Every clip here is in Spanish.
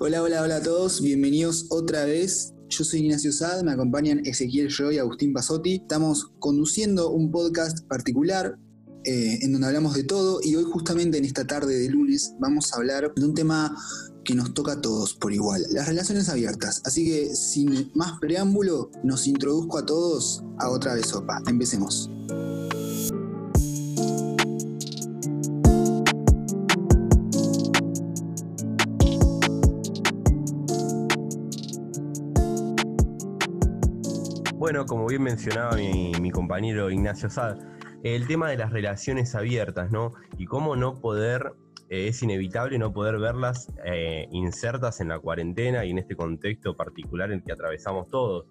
Hola, hola, hola a todos, bienvenidos otra vez. Yo soy Ignacio Sad, me acompañan Ezequiel Joy y Agustín Pasotti. Estamos conduciendo un podcast particular eh, en donde hablamos de todo y hoy justamente en esta tarde de lunes vamos a hablar de un tema que nos toca a todos por igual, las relaciones abiertas. Así que sin más preámbulo, nos introduzco a todos a otra vez sopa. Empecemos. Bueno, como bien mencionaba mi, compañero Ignacio Sad, el tema de las relaciones abiertas, ¿no? Y cómo no poder, eh, es inevitable no poder verlas eh, insertas en la cuarentena y en este contexto particular en el que atravesamos todos.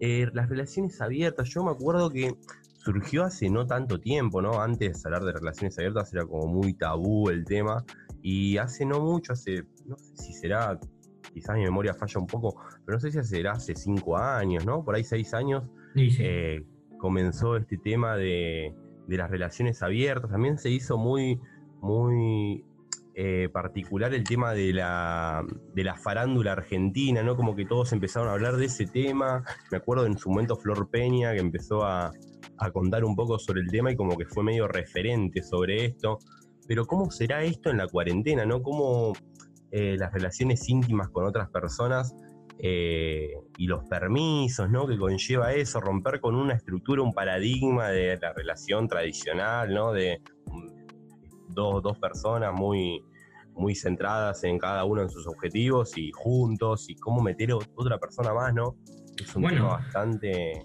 Eh, las relaciones abiertas, yo me acuerdo que surgió hace no tanto tiempo, ¿no? Antes de hablar de relaciones abiertas era como muy tabú el tema. Y hace no mucho, hace, no sé si será quizás mi memoria falla un poco, pero no sé si será hace cinco años, ¿no? Por ahí seis años eh, comenzó este tema de, las relaciones abiertas. También se hizo muy, muy eh, particular el tema de la, de la farándula argentina, ¿no? Como que todos empezaron a hablar de ese tema. Me acuerdo en su momento Flor Peña que empezó a, a contar un poco sobre el tema y como que fue medio referente sobre esto. Pero ¿cómo será esto en la cuarentena, no? ¿Cómo, eh, las relaciones íntimas con otras personas eh, y los permisos, ¿no? Que conlleva eso, romper con una estructura, un paradigma de la relación tradicional, ¿no? De mm, dos, personas muy, muy centradas en cada uno en sus objetivos y juntos y cómo meter otra persona más, ¿no? Es un tema bastante...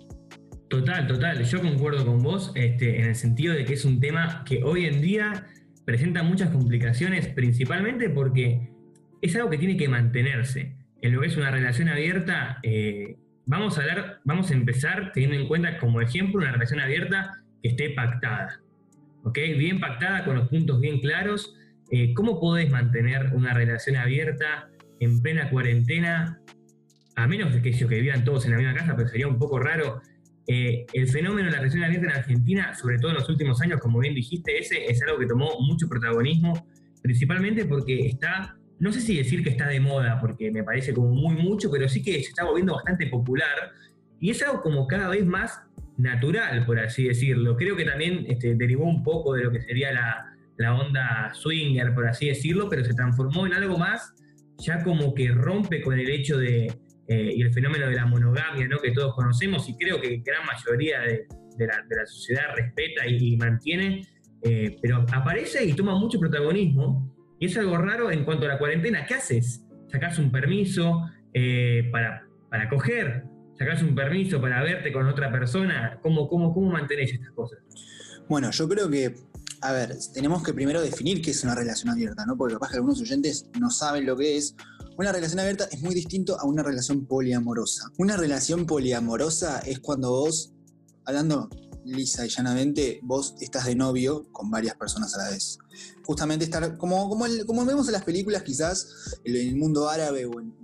Total, total. Yo concuerdo con vos este, en el sentido de que es un tema que hoy en día presenta muchas complicaciones, principalmente porque es algo que tiene que mantenerse. En lo que es una relación abierta, eh, vamos a hablar, vamos a empezar teniendo en cuenta como ejemplo una relación abierta que esté pactada. ¿Ok? Bien pactada, con los puntos bien claros. Eh, ¿Cómo podés mantener una relación abierta en plena cuarentena? A menos de que, que vivan todos en la misma casa, pero sería un poco raro. Eh, el fenómeno de la relación abierta en Argentina, sobre todo en los últimos años, como bien dijiste, ese es algo que tomó mucho protagonismo, principalmente porque está no sé si decir que está de moda, porque me parece como muy mucho, pero sí que se está volviendo bastante popular y es algo como cada vez más natural, por así decirlo. Creo que también este, derivó un poco de lo que sería la, onda swinger, por así decirlo, pero se transformó en algo más ya como que rompe con el hecho de, eh, y el fenómeno de la monogamia, ¿no? que todos conocemos y creo que gran mayoría de, la, sociedad respeta y, mantiene, eh, pero aparece y toma mucho protagonismo y es algo raro en cuanto a la cuarentena. ¿Qué haces? ¿Sacás un permiso eh, para, para coger? ¿Sacás un permiso para verte con otra persona? ¿Cómo, cómo, cómo mantenés estas cosas? Bueno, yo creo que, a ver, tenemos que primero definir qué es una relación abierta, ¿no? Porque capaz que algunos oyentes no saben lo que es. Una relación abierta es muy distinto a una relación poliamorosa. Una relación poliamorosa es cuando vos, hablando lisa y llanamente, vos estás de novio con varias personas a la vez. Justamente estar, como, como, como vemos en las películas, quizás en el mundo árabe o en,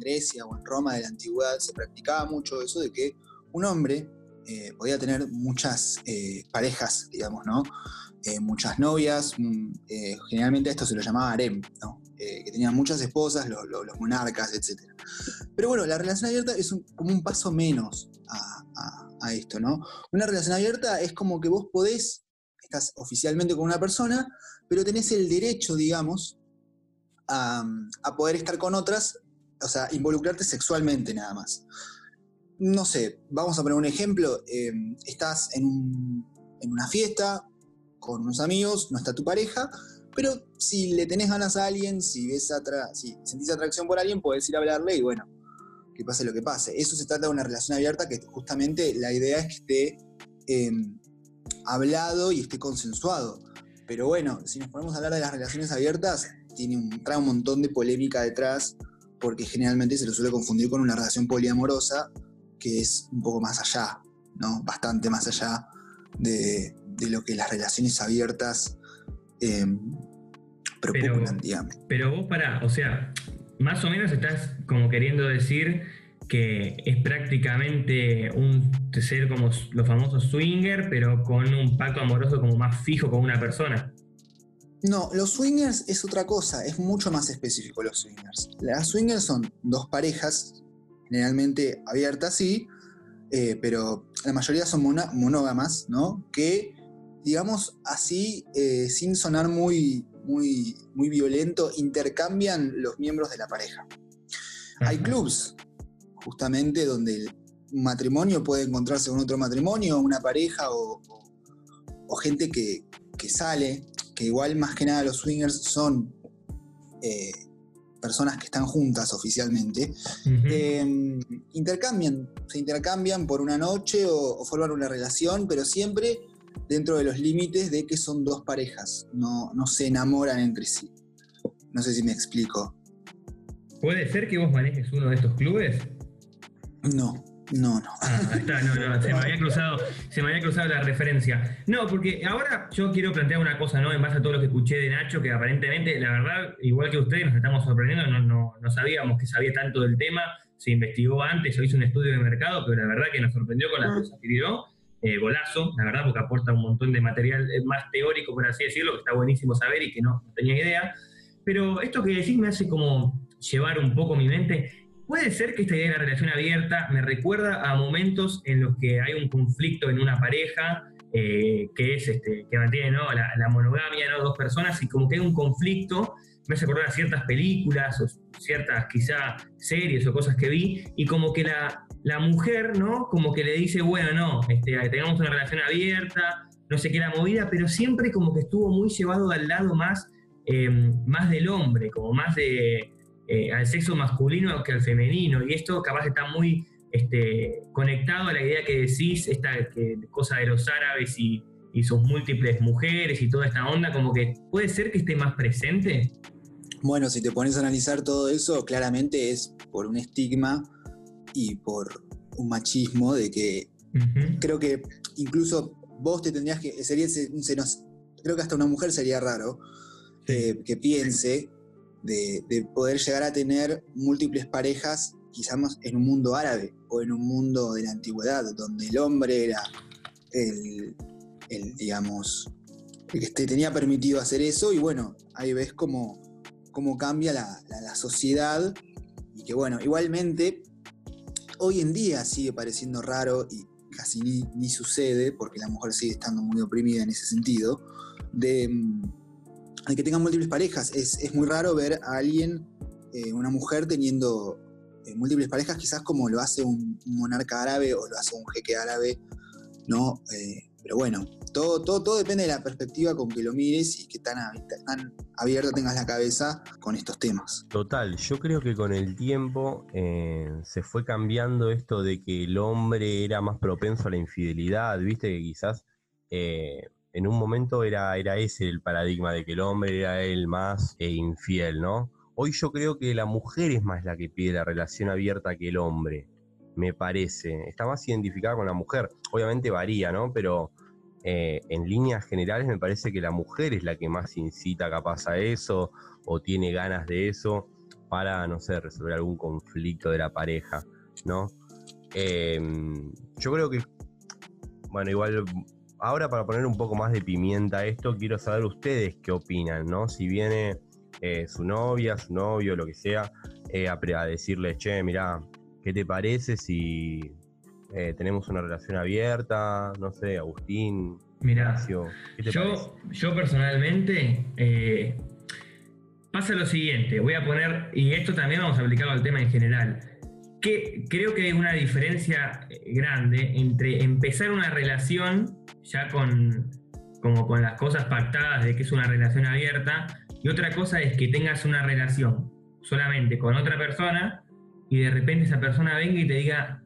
Grecia o en Roma de la antigüedad, se practicaba mucho eso de que un hombre eh, podía tener muchas eh, parejas, digamos, ¿no? Eh, muchas novias, mm, generalmente esto se lo llamaba harem, ¿no? que tenían muchas esposas, los, monarcas, etc. Pero bueno, la relación abierta es como un paso menos a esto, ¿no? Una relación abierta es como que vos podés, estás oficialmente con una persona, pero tenés el derecho, digamos, a, poder estar con otras, o sea, involucrarte sexualmente nada más. No sé, vamos a poner un ejemplo, em, estás en, una fiesta con unos amigos, no está tu pareja, pero si le tenés ganas a alguien, si ves si sentís atracción por alguien, podés ir a hablarle y bueno, que pase lo que pase. Eso se trata de una relación abierta que justamente la idea es que esté em, hablado y esté consensuado. Pero bueno, si nos ponemos a hablar de las relaciones abiertas, tiene un, trae un montón de polémica detrás, porque generalmente se lo suele confundir con una relación poliamorosa, que es un poco más allá, ¿no? Bastante más allá de, lo que las relaciones abiertas eh, pero, digamos. Pero vos para, o sea, más o menos estás como queriendo decir que es prácticamente un ser como los famosos swinger, pero con un pacto amoroso como más fijo con una persona. No, los swingers es otra cosa, es mucho más específico los swingers. Las swingers son dos parejas, generalmente abiertas, sí, eh, pero la mayoría son monógamas, ¿no? Que, digamos así, eh, sin sonar muy, muy, muy violento, intercambian los miembros de la pareja. Hay clubs, justamente, donde un matrimonio puede encontrarse con otro matrimonio, una pareja o, gente que, sale, que igual más que nada los swingers son eh, personas que están juntas oficialmente, em, intercambian, se intercambian por una noche o, forman una relación, pero siempre dentro de los límites de que son dos parejas, no, no se enamoran entre sí. No sé si me explico. ¿Puede ser que vos manejes uno de estos clubes? No. No, no. Ah, está, no, no, se me había cruzado, se me había cruzado la referencia. No, porque ahora yo quiero plantear una cosa, ¿no? En base a todo lo que escuché de Nacho, que aparentemente, la verdad, igual que ustedes, nos estamos sorprendiendo, no, no, sabíamos que sabía tanto del tema, se investigó antes, o hizo un estudio de mercado, pero la verdad que nos sorprendió con las ah. cosas que dio. Eh, golazo, la verdad, porque aporta un montón de material eh, más teórico, por así decirlo, que está buenísimo saber y que no, no tenía idea. Pero esto que decís me hace como llevar un poco mi mente Puede ser que esta idea de la relación abierta me recuerda a momentos en los que hay un conflicto en una pareja, eh, que es este, que mantiene la, monogamia, ¿no? dos personas, y como que hay un conflicto, me hace acordar a ciertas películas o ciertas quizá series o cosas que vi, y como que la, la mujer, ¿no? Como que le dice, bueno, no, este, tengamos una relación abierta, no sé qué la movida, pero siempre como que estuvo muy llevado al lado más, eh, más del hombre, como más de eh, al sexo masculino que al femenino. Y esto capaz está muy este, conectado a la idea que decís, esta cosa de los árabes y, sus múltiples mujeres y toda esta onda, como que puede ser que esté más presente. Bueno, si te pones a analizar todo eso, claramente es por un estigma y por un machismo de que creo que incluso vos te tendrías que, sería, creo que hasta una mujer sería raro eh, que piense de, poder llegar a tener múltiples parejas, quizás en un mundo árabe o en un mundo de la antigüedad, donde el hombre era el, digamos, el que tenía permitido hacer eso, y bueno, ahí ves cómo, cómo cambia la, sociedad, y que bueno, igualmente, hoy en día sigue pareciendo raro y casi ni, ni sucede, porque la mujer sigue estando muy oprimida en ese sentido, de mm, que tengan múltiples parejas. Es, muy raro ver a alguien, eh, una mujer, teniendo eh, múltiples parejas, quizás como lo hace un, monarca árabe o lo hace un jeque árabe, ¿no? Eh, pero bueno, todo, todo, todo depende de la perspectiva con que lo mires y que tan, abierta tengas la cabeza con estos temas. Total, yo creo que con el tiempo se fue cambiando esto de que el hombre era más propenso a la infidelidad, viste que quizás en un momento era, era ese el paradigma de que el hombre era el más eh, infiel, ¿no? Hoy yo creo que la mujer es más la que pide la relación abierta que el hombre, me parece. Está más identificada con la mujer. Obviamente varía, ¿no? Pero eh, en líneas generales me parece que la mujer es la que más incita capaz a eso o tiene ganas de eso para, no sé, resolver algún conflicto de la pareja, ¿no? Em, yo creo que, bueno, igual ahora para poner un poco más de pimienta a esto, quiero saber ustedes qué opinan, ¿no? Si viene eh, su novia, su novio, lo que sea, eh, a, decirle, che, mirá, ¿qué te parece si eh, tenemos una relación abierta? No sé, Agustín, Mira, yo, yo personalmente pasa lo siguiente, voy a poner, y esto también vamos a aplicarlo al tema en general, que creo que hay una diferencia grande entre empezar una relación ya con, como con las cosas pactadas de que es una relación abierta, y otra cosa es que tengas una relación solamente con otra persona y de repente esa persona venga y te diga,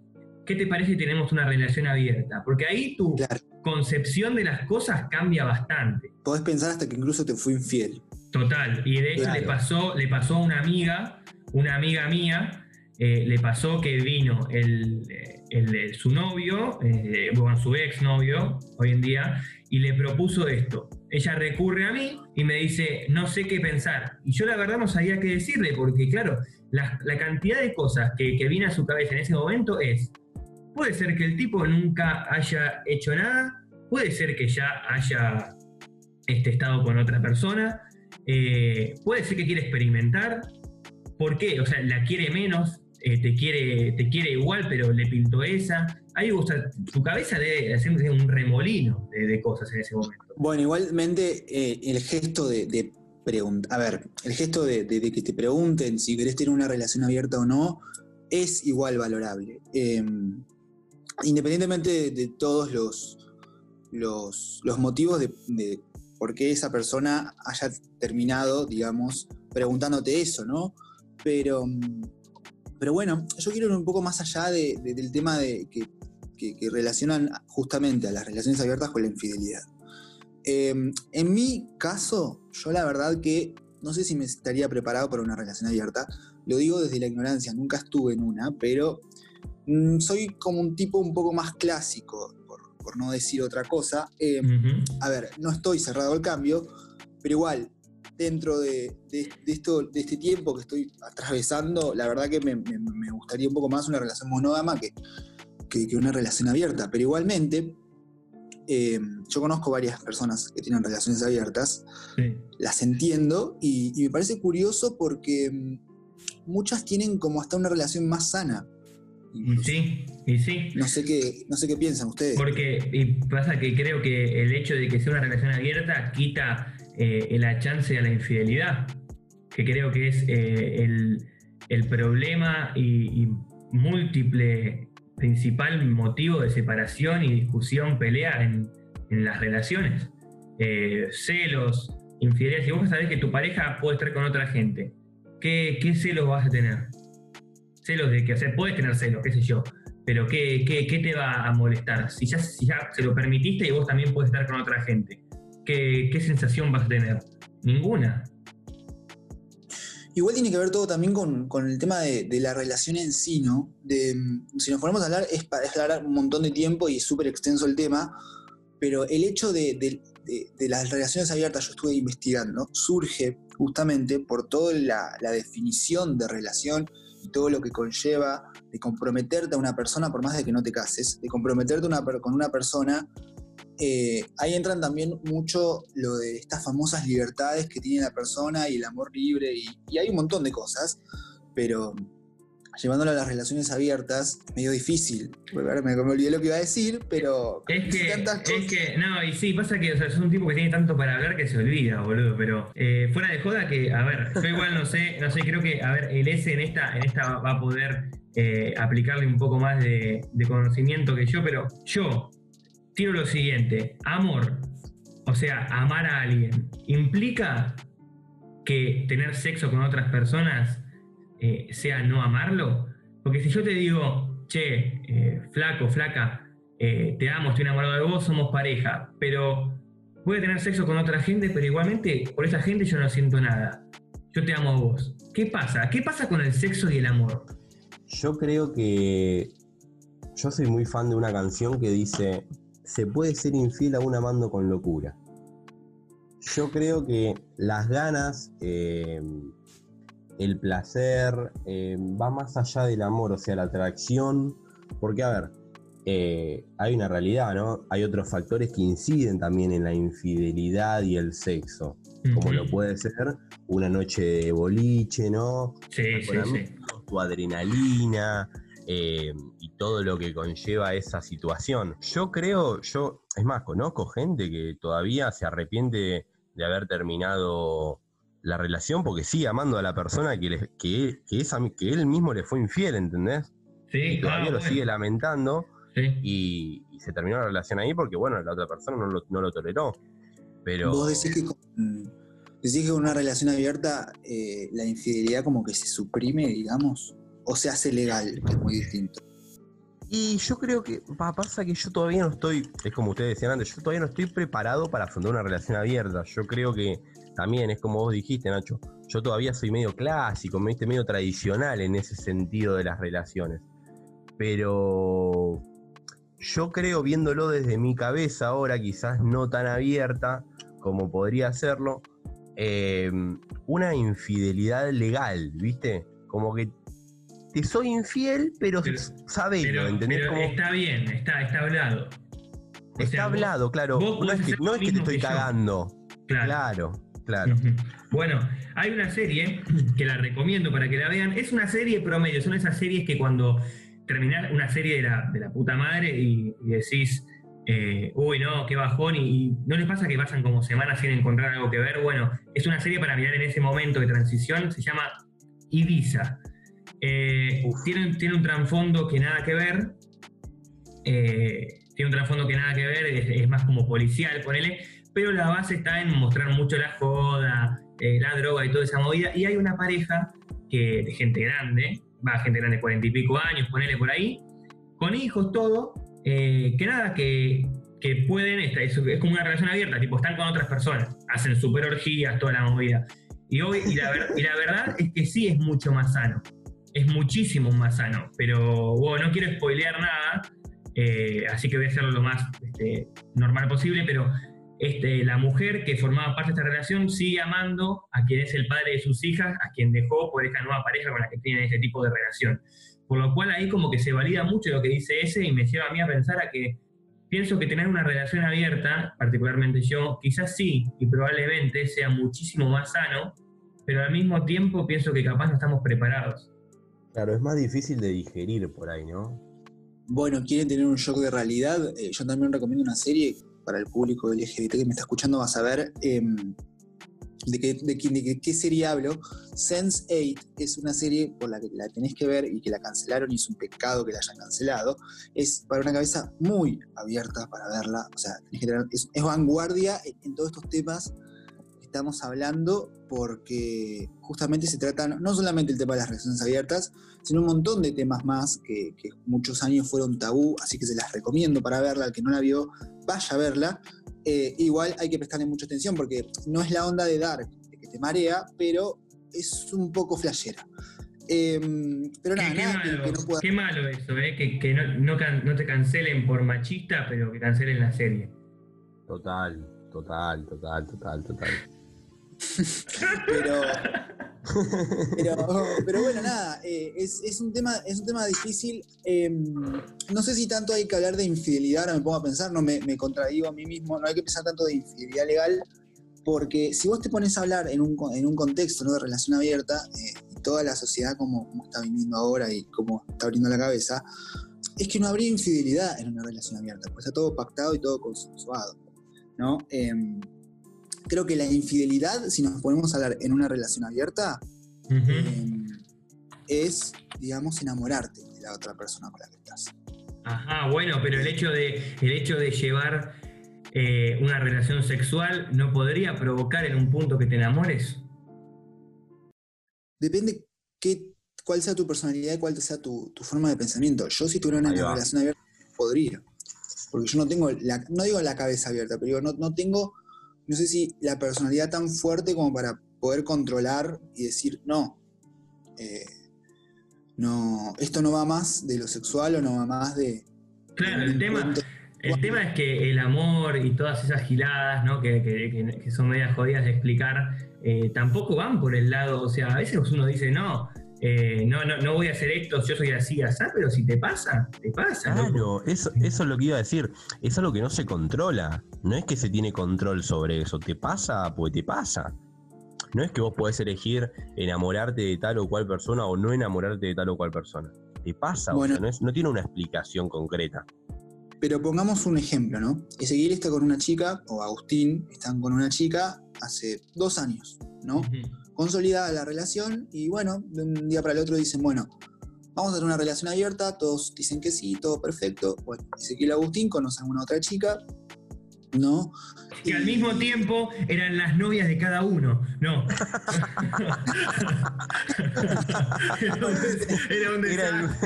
¿qué te parece si tenemos una relación abierta? Porque ahí tu concepción de las cosas cambia bastante. Podés pensar hasta que incluso te fue infiel. Total, y de hecho le, pasó, le pasó a una amiga, una amiga mía, eh, le pasó que vino el, el, su novio, eh, bueno, su ex novio, hoy en día, y le propuso esto. Ella recurre a mí y me dice, no sé qué pensar. Y yo la verdad no sabía qué decirle, porque claro, la, cantidad de cosas que, que vino a su cabeza en ese momento es, puede ser que el tipo nunca haya hecho nada, puede ser que ya haya este estado con otra persona. Eh, puede ser que quiere experimentar. ¿Por qué? O sea, la quiere menos, eh, te, quiere, te quiere igual, pero le pintó esa. Ahí, o sea, tu cabeza debe hacer un remolino de, cosas en ese momento. Bueno, igualmente eh, el gesto de, preguntar, a ver, el gesto de, que te pregunten si querés tener una relación abierta o no, es igual valorable. Em, independientemente de, todos los, los, motivos de, por qué esa persona haya terminado, digamos, preguntándote eso, ¿no? Pero, pero bueno, yo quiero ir un poco más allá del tema de que, relacionan justamente a las relaciones abiertas con la infidelidad. Em, en mi caso, yo la verdad que no sé si me estaría preparado para una relación abierta. Lo digo desde la ignorancia, nunca estuve en una, pero mm, soy como un tipo un poco más clásico, por, no decir otra cosa. Em, a ver, no estoy cerrado al cambio, pero igual, dentro de, esto, de este tiempo que estoy atravesando, la verdad que me, gustaría un poco más una relación monógama que, que, una relación abierta. Pero igualmente, eh, yo conozco varias personas que tienen relaciones abiertas, las entiendo y, me parece curioso porque mm, muchas tienen como hasta una relación más sana. Y sí, y sí. No sé qué, no sé qué piensan ustedes. Porque y pasa que creo que el hecho de que sea una relación abierta quita eh, la chance a la infidelidad, que creo que es eh, el, problema y, múltiple principal motivo de separación y discusión, pelea en, las relaciones. Eh, celos, infidelidad. Si vos sabés que tu pareja puede estar con otra gente, ¿qué, celos vas a tener? Celos de que, o puedes tener celos, qué sé yo, pero ¿qué, qué, te va a molestar? Si ya, si ya se lo permitiste y vos también puedes estar con otra gente. ¿qué, sensación vas a tener? Ninguna. Igual tiene que ver todo también con, el tema de, la relación en sí, ¿no? De, si nos ponemos a hablar, es para hablar un montón de tiempo y es súper extenso el tema, pero el hecho de, las relaciones abiertas, yo estuve investigando, surge justamente por toda la, definición de relación y todo lo que conlleva de comprometerte a una persona, por más de que no te cases, de comprometerte con una persona eh, ahí entran también mucho lo de estas famosas libertades que tiene la persona y el amor libre y, hay un montón de cosas, pero llevándolo a las relaciones abiertas, medio difícil. me, me, olvidé lo que iba a decir, pero... Es que, es que no, y sí, pasa que o sea, es un tipo que tiene tanto para hablar que se olvida, boludo, pero eh, fuera de joda que, a ver, yo igual no sé, no sé, creo que, a ver, el S en esta, en esta va a poder eh, aplicarle un poco más de, de conocimiento que yo, pero yo, tiro lo siguiente, amor, o sea, amar a alguien, ¿implica que tener sexo con otras personas eh, sea no amarlo? Porque si yo te digo, che, eh, flaco, flaca, eh, te amo, estoy enamorado de vos, somos pareja, pero voy tener sexo con otra gente, pero igualmente por esa gente yo no siento nada. Yo te amo a vos. ¿Qué pasa? ¿Qué pasa con el sexo y el amor? Yo creo que yo soy muy fan de una canción que dice, se puede ser infiel aún amando con locura. Yo creo que las ganas, el placer, eh, va más allá del amor, o sea, la atracción, porque a ver, eh, hay una realidad, ¿no? Hay otros factores que inciden también en la infidelidad y el sexo, como lo puede ser una noche de boliche, ¿no? Sí, sí, sí. Tu adrenalina, eh, y todo lo que conlleva esa situación. Yo creo, yo, es más, conozco gente que todavía se arrepiente de haber terminado la relación porque sigue amando a la persona que, que, que él mismo le fue infiel, ¿entendés? Sí, y todavía lo sigue lamentando y, se terminó la relación ahí porque, bueno, la otra persona no lo, toleró. Pero... Vos decís que con, decís que una relación abierta eh, la infidelidad como que se suprime, digamos o se hace legal, que es muy distinto. Y yo creo que pasa que yo todavía no estoy, es como ustedes decían antes, yo todavía no estoy preparado para afrontar una relación abierta. Yo creo que también es como vos dijiste, Nacho, yo todavía soy medio clásico, medio tradicional en ese sentido de las relaciones. Pero yo creo, viéndolo desde mi cabeza ahora, quizás no tan abierta como podría serlo, eh, una infidelidad legal, ¿viste? Como que te soy infiel, pero, sabelo, ¿entendés? Pero está bien, está, está hablado. está hablado, claro. no, es que, te estoy cagando. Claro, claro. Bueno, hay una serie que la recomiendo para que la vean. Es una serie promedio, son esas series que cuando terminás una serie de la, de la puta madre y, decís, eh, uy, no, qué bajón, y, no les pasa que pasan como semanas sin encontrar algo que ver. Bueno, es una serie para mirar en ese momento de transición, se llama Ibiza. Eh, tiene, tiene, un trasfondo que nada que ver. Eh, tiene un trasfondo que nada que ver, es, más como policial, ponele, pero la base está en mostrar mucho la joda, eh, la droga y toda esa movida. Y hay una pareja que, de gente grande, va, gente grande, cuarenta y pico años, ponele por ahí, con hijos, todo, que nada, que, que pueden, es, es, como una relación abierta, tipo, están con otras personas, hacen super orgías, toda la movida. Y, hoy, y, la, y la verdad es que sí es mucho más sano es muchísimo más sano. Pero bueno, no quiero spoilear nada, eh, así que voy a hacerlo lo más este, normal posible, pero este, la mujer que formaba parte de esta relación sigue amando a quien es el padre de sus hijas, a quien dejó por esta nueva pareja con la que tienen ese tipo de relación. Por lo cual ahí como que se valida mucho lo que dice ese y me lleva a mí a pensar a que pienso que tener una relación abierta, particularmente yo, quizás sí y probablemente sea muchísimo más sano, pero al mismo tiempo pienso que capaz no estamos preparados. Claro, es más difícil de digerir por ahí, ¿no? Bueno, quieren tener un shock de realidad. Eh, yo también recomiendo una serie para el público LGBT que me está escuchando, vas a ver em, de, qué, serie hablo. Sense 8 es una serie por la que la tenés que ver y que la cancelaron y es un pecado que la hayan cancelado. Es para una cabeza muy abierta para verla. O sea, es, vanguardia en todos estos temas estamos hablando porque justamente se trata no solamente el tema de las relaciones abiertas, sino un montón de temas más que, muchos años fueron tabú, así que se las recomiendo para verla, al que no la vio, vaya a verla. Eh, igual hay que prestarle mucha atención porque no es la onda de Dark, que te marea, pero es un poco flashera. Em, pero nada, qué, malo, qué malo eso, eh, que, no, no te cancelen por machista, pero que cancelen la serie. Total, total, total, total, total. Pero, pero, bueno, nada, eh, es, un tema, es un tema difícil. Em, no sé si tanto hay que hablar de infidelidad, ahora me pongo a pensar, no me, contradigo a mí mismo, no hay que pensar tanto de infidelidad legal, porque si vos te pones a hablar en un, en un contexto de relación abierta, eh, y toda la sociedad como, está viviendo ahora y cómo está abriendo la cabeza, es que no habría infidelidad en una relación abierta, pues está todo pactado y todo consensuado. ¿no? Creo que la infidelidad, si nos ponemos a hablar en una relación abierta, em, es, digamos, enamorarte de la otra persona con la que estás. Ajá, bueno, pero el hecho de, el hecho de llevar eh, una relación sexual no podría provocar en un punto que te enamores. Depende qué, cuál sea tu personalidad y cuál sea tu, forma de pensamiento. Yo si tuviera una relación abierta, podría. Porque yo no tengo, la, no digo la cabeza abierta, pero digo, no, no tengo no sé si la personalidad tan fuerte como para poder controlar y decir, no, eh, no, esto no va más de lo sexual o no va más de... Claro, el tema, el tema es que el amor y todas esas giladas, ¿no? que, son medias jodidas de explicar, eh, tampoco van por el lado, o sea, a veces uno dice, no, eh, no, no, no voy a hacer esto, yo soy así, así, pero si te pasa, te pasa. Claro, eso, eso es lo que iba a decir. Es algo que no se controla. No es que se tiene control sobre eso. Te pasa, pues te pasa. No es que vos podés elegir enamorarte de tal o cual persona o no enamorarte de tal o cual persona. Te pasa, bueno, no, no tiene una explicación concreta. Pero pongamos un ejemplo, ¿no? Ezequiel está con una chica, o Agustín están con una chica hace dos años, ¿no? consolidada la relación y bueno, de un día para el otro dicen, bueno, vamos a tener una relación abierta, todos dicen que sí, todo perfecto. Bueno, Ezequiel Agustín conoce a una otra chica, ¿no? Que al mismo tiempo eran las novias de cada uno, ¿no? era un era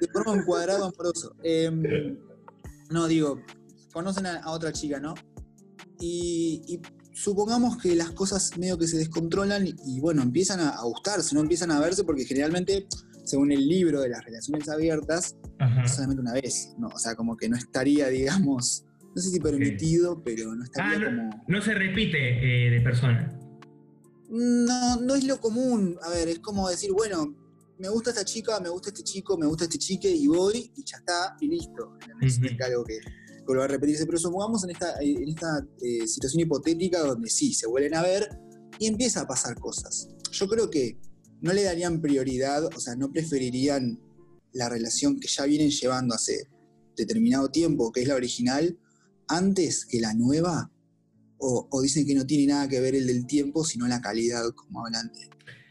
De forma un cuadrado amoroso. Em, no, digo, conocen a, otra chica, ¿no? y supongamos que las cosas medio que se descontrolan y, bueno, empiezan a, gustarse, no empiezan a verse porque generalmente, según el libro de las relaciones abiertas, solamente una vez, ¿no? O sea, como que no estaría, digamos, no sé si permitido, pero no estaría ah, como... No se repite eh, de persona. No, no es lo común. A ver, es como decir, bueno, me gusta esta chica, me gusta este chico, me gusta este chique y voy y ya está y listo. Es algo que vuelva a repetirse, pero supongamos en esta, en esta eh, situación hipotética donde sí, se vuelven a ver y empieza a pasar cosas. Yo creo que no le darían prioridad, o sea, no preferirían la relación que ya vienen llevando hace determinado tiempo, que es la original, antes que la nueva, o, dicen que no tiene nada que ver el del tiempo, sino la calidad, como hablan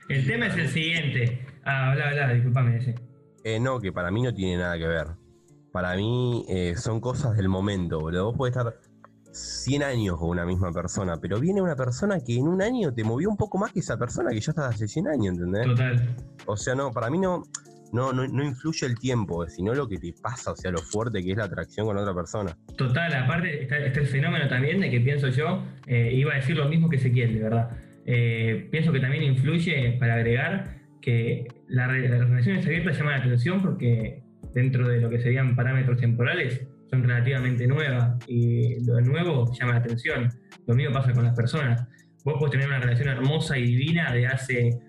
El tema es el siguiente. Ah, habla, habla, discúlpame. Eh, no, que para mí no tiene nada que ver. Para mí eh, son cosas del momento, boludo. Vos podés estar 100 años con una misma persona, pero viene una persona que en un año te movió un poco más que esa persona que ya estaba hace 100 años, ¿entendés? Total. O sea, no, para mí no, no, no, influye el tiempo, sino lo que te pasa, o sea, lo fuerte que es la atracción con otra persona. Total, aparte está, el fenómeno también de que pienso yo, eh, iba a decir lo mismo que Ezequiel, de verdad. Eh, pienso que también influye, para agregar, que las relaciones abiertas llaman la atención porque dentro de lo que serían parámetros temporales son relativamente nuevas y lo nuevo llama la atención. Lo mismo pasa con las personas. Vos podés tener una relación hermosa y divina de hace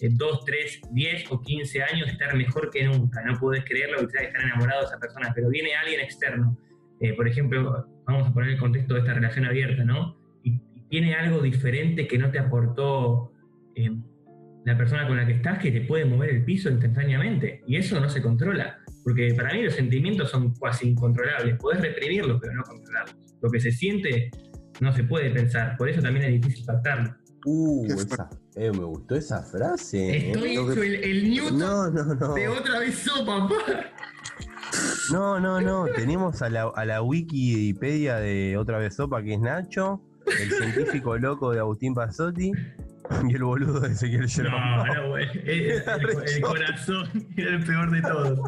2, 3, 10 o 15 años estar mejor que nunca. No puedes creerlo que estar enamorado de esa persona, pero viene alguien externo. Eh, por ejemplo, vamos a poner el contexto de esta relación abierta, ¿no? Y, tiene algo diferente que no te aportó eh, la persona con la que estás que te puede mover el piso instantáneamente. Y eso no se controla. Porque para mí los sentimientos son casi incontrolables. Podés reprimirlos, pero no controlarlos. Lo que se siente no se puede pensar. Por eso también es difícil pactarlo. Uh, eh, me gustó esa frase. Estoy eh. hecho el, Newton de otra vez sopa, No, no, no. Tenemos a la, a la Wikipedia de otra vez sopa, que es Nacho, el científico loco de Agustín Pasotti y el boludo de Ezequiel No, no, güey. El, el, corazón era el peor de todos.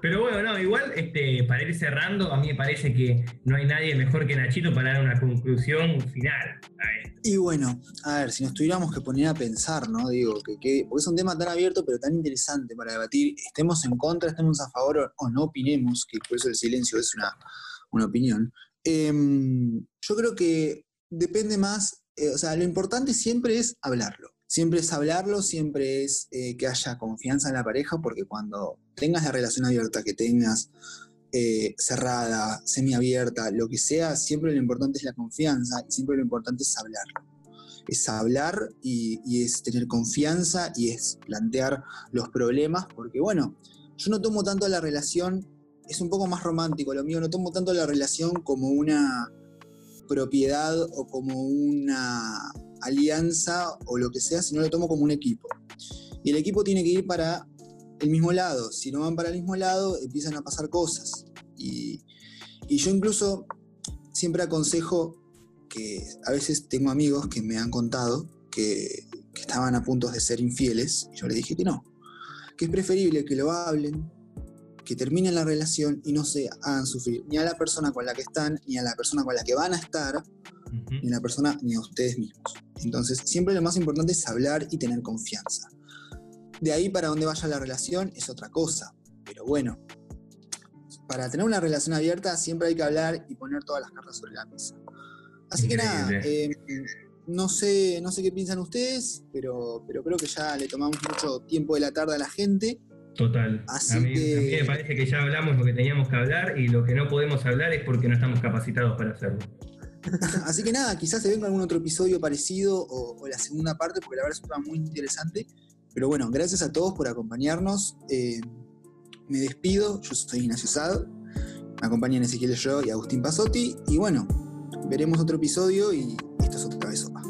Pero bueno, no, igual este, para ir cerrando, a mí me parece que no hay nadie mejor que Nachito para dar una conclusión final a esto. Y bueno, a ver, si nos tuviéramos que poner a pensar, ¿no? Digo, que, porque es un tema tan abierto pero tan interesante para debatir, estemos en contra, estemos a favor o, no opinemos, que por eso el silencio es una, una opinión. Em, yo creo que depende más, eh, o sea, lo importante siempre es hablarlo siempre es hablarlo, siempre es eh, que haya confianza en la pareja, porque cuando tengas la relación abierta, que tengas eh, cerrada, semiabierta, lo que sea, siempre lo importante es la confianza y siempre lo importante es hablarlo. Es hablar y, es tener confianza y es plantear los problemas, porque bueno, yo no tomo tanto la relación, es un poco más romántico lo mío, no tomo tanto la relación como una propiedad o como una alianza o lo que sea, sino lo tomo como un equipo. Y el equipo tiene que ir para el mismo lado. Si no van para el mismo lado, empiezan a pasar cosas. Y, yo incluso siempre aconsejo que a veces tengo amigos que me han contado que, estaban a punto de ser infieles. Y yo les dije que no. Que es preferible que lo hablen, que terminen la relación y no se hagan sufrir ni a la persona con la que están, ni a la persona con la que van a estar, ni a la persona, ni a ustedes mismos. Entonces, siempre lo más importante es hablar y tener confianza. De ahí para dónde vaya la relación es otra cosa. Pero bueno, para tener una relación abierta siempre hay que hablar y poner todas las cartas sobre la mesa. Así que nada, em, no, sé, no sé qué piensan ustedes, pero, pero creo que ya le tomamos mucho tiempo de la tarde a la gente. Total. Así a, mí, me parece que ya hablamos lo que teníamos que hablar y lo que no podemos hablar es porque no estamos capacitados para hacerlo. Así que nada, quizás se venga algún otro episodio parecido o, la segunda parte, porque la verdad es un tema muy interesante. Pero bueno, gracias a todos por acompañarnos. Eh, me despido, yo soy Ignacio Sad, me acompañan Ezequiel Yo y Agustín Pasotti. Y bueno, veremos otro episodio y esto es otra vez sopa.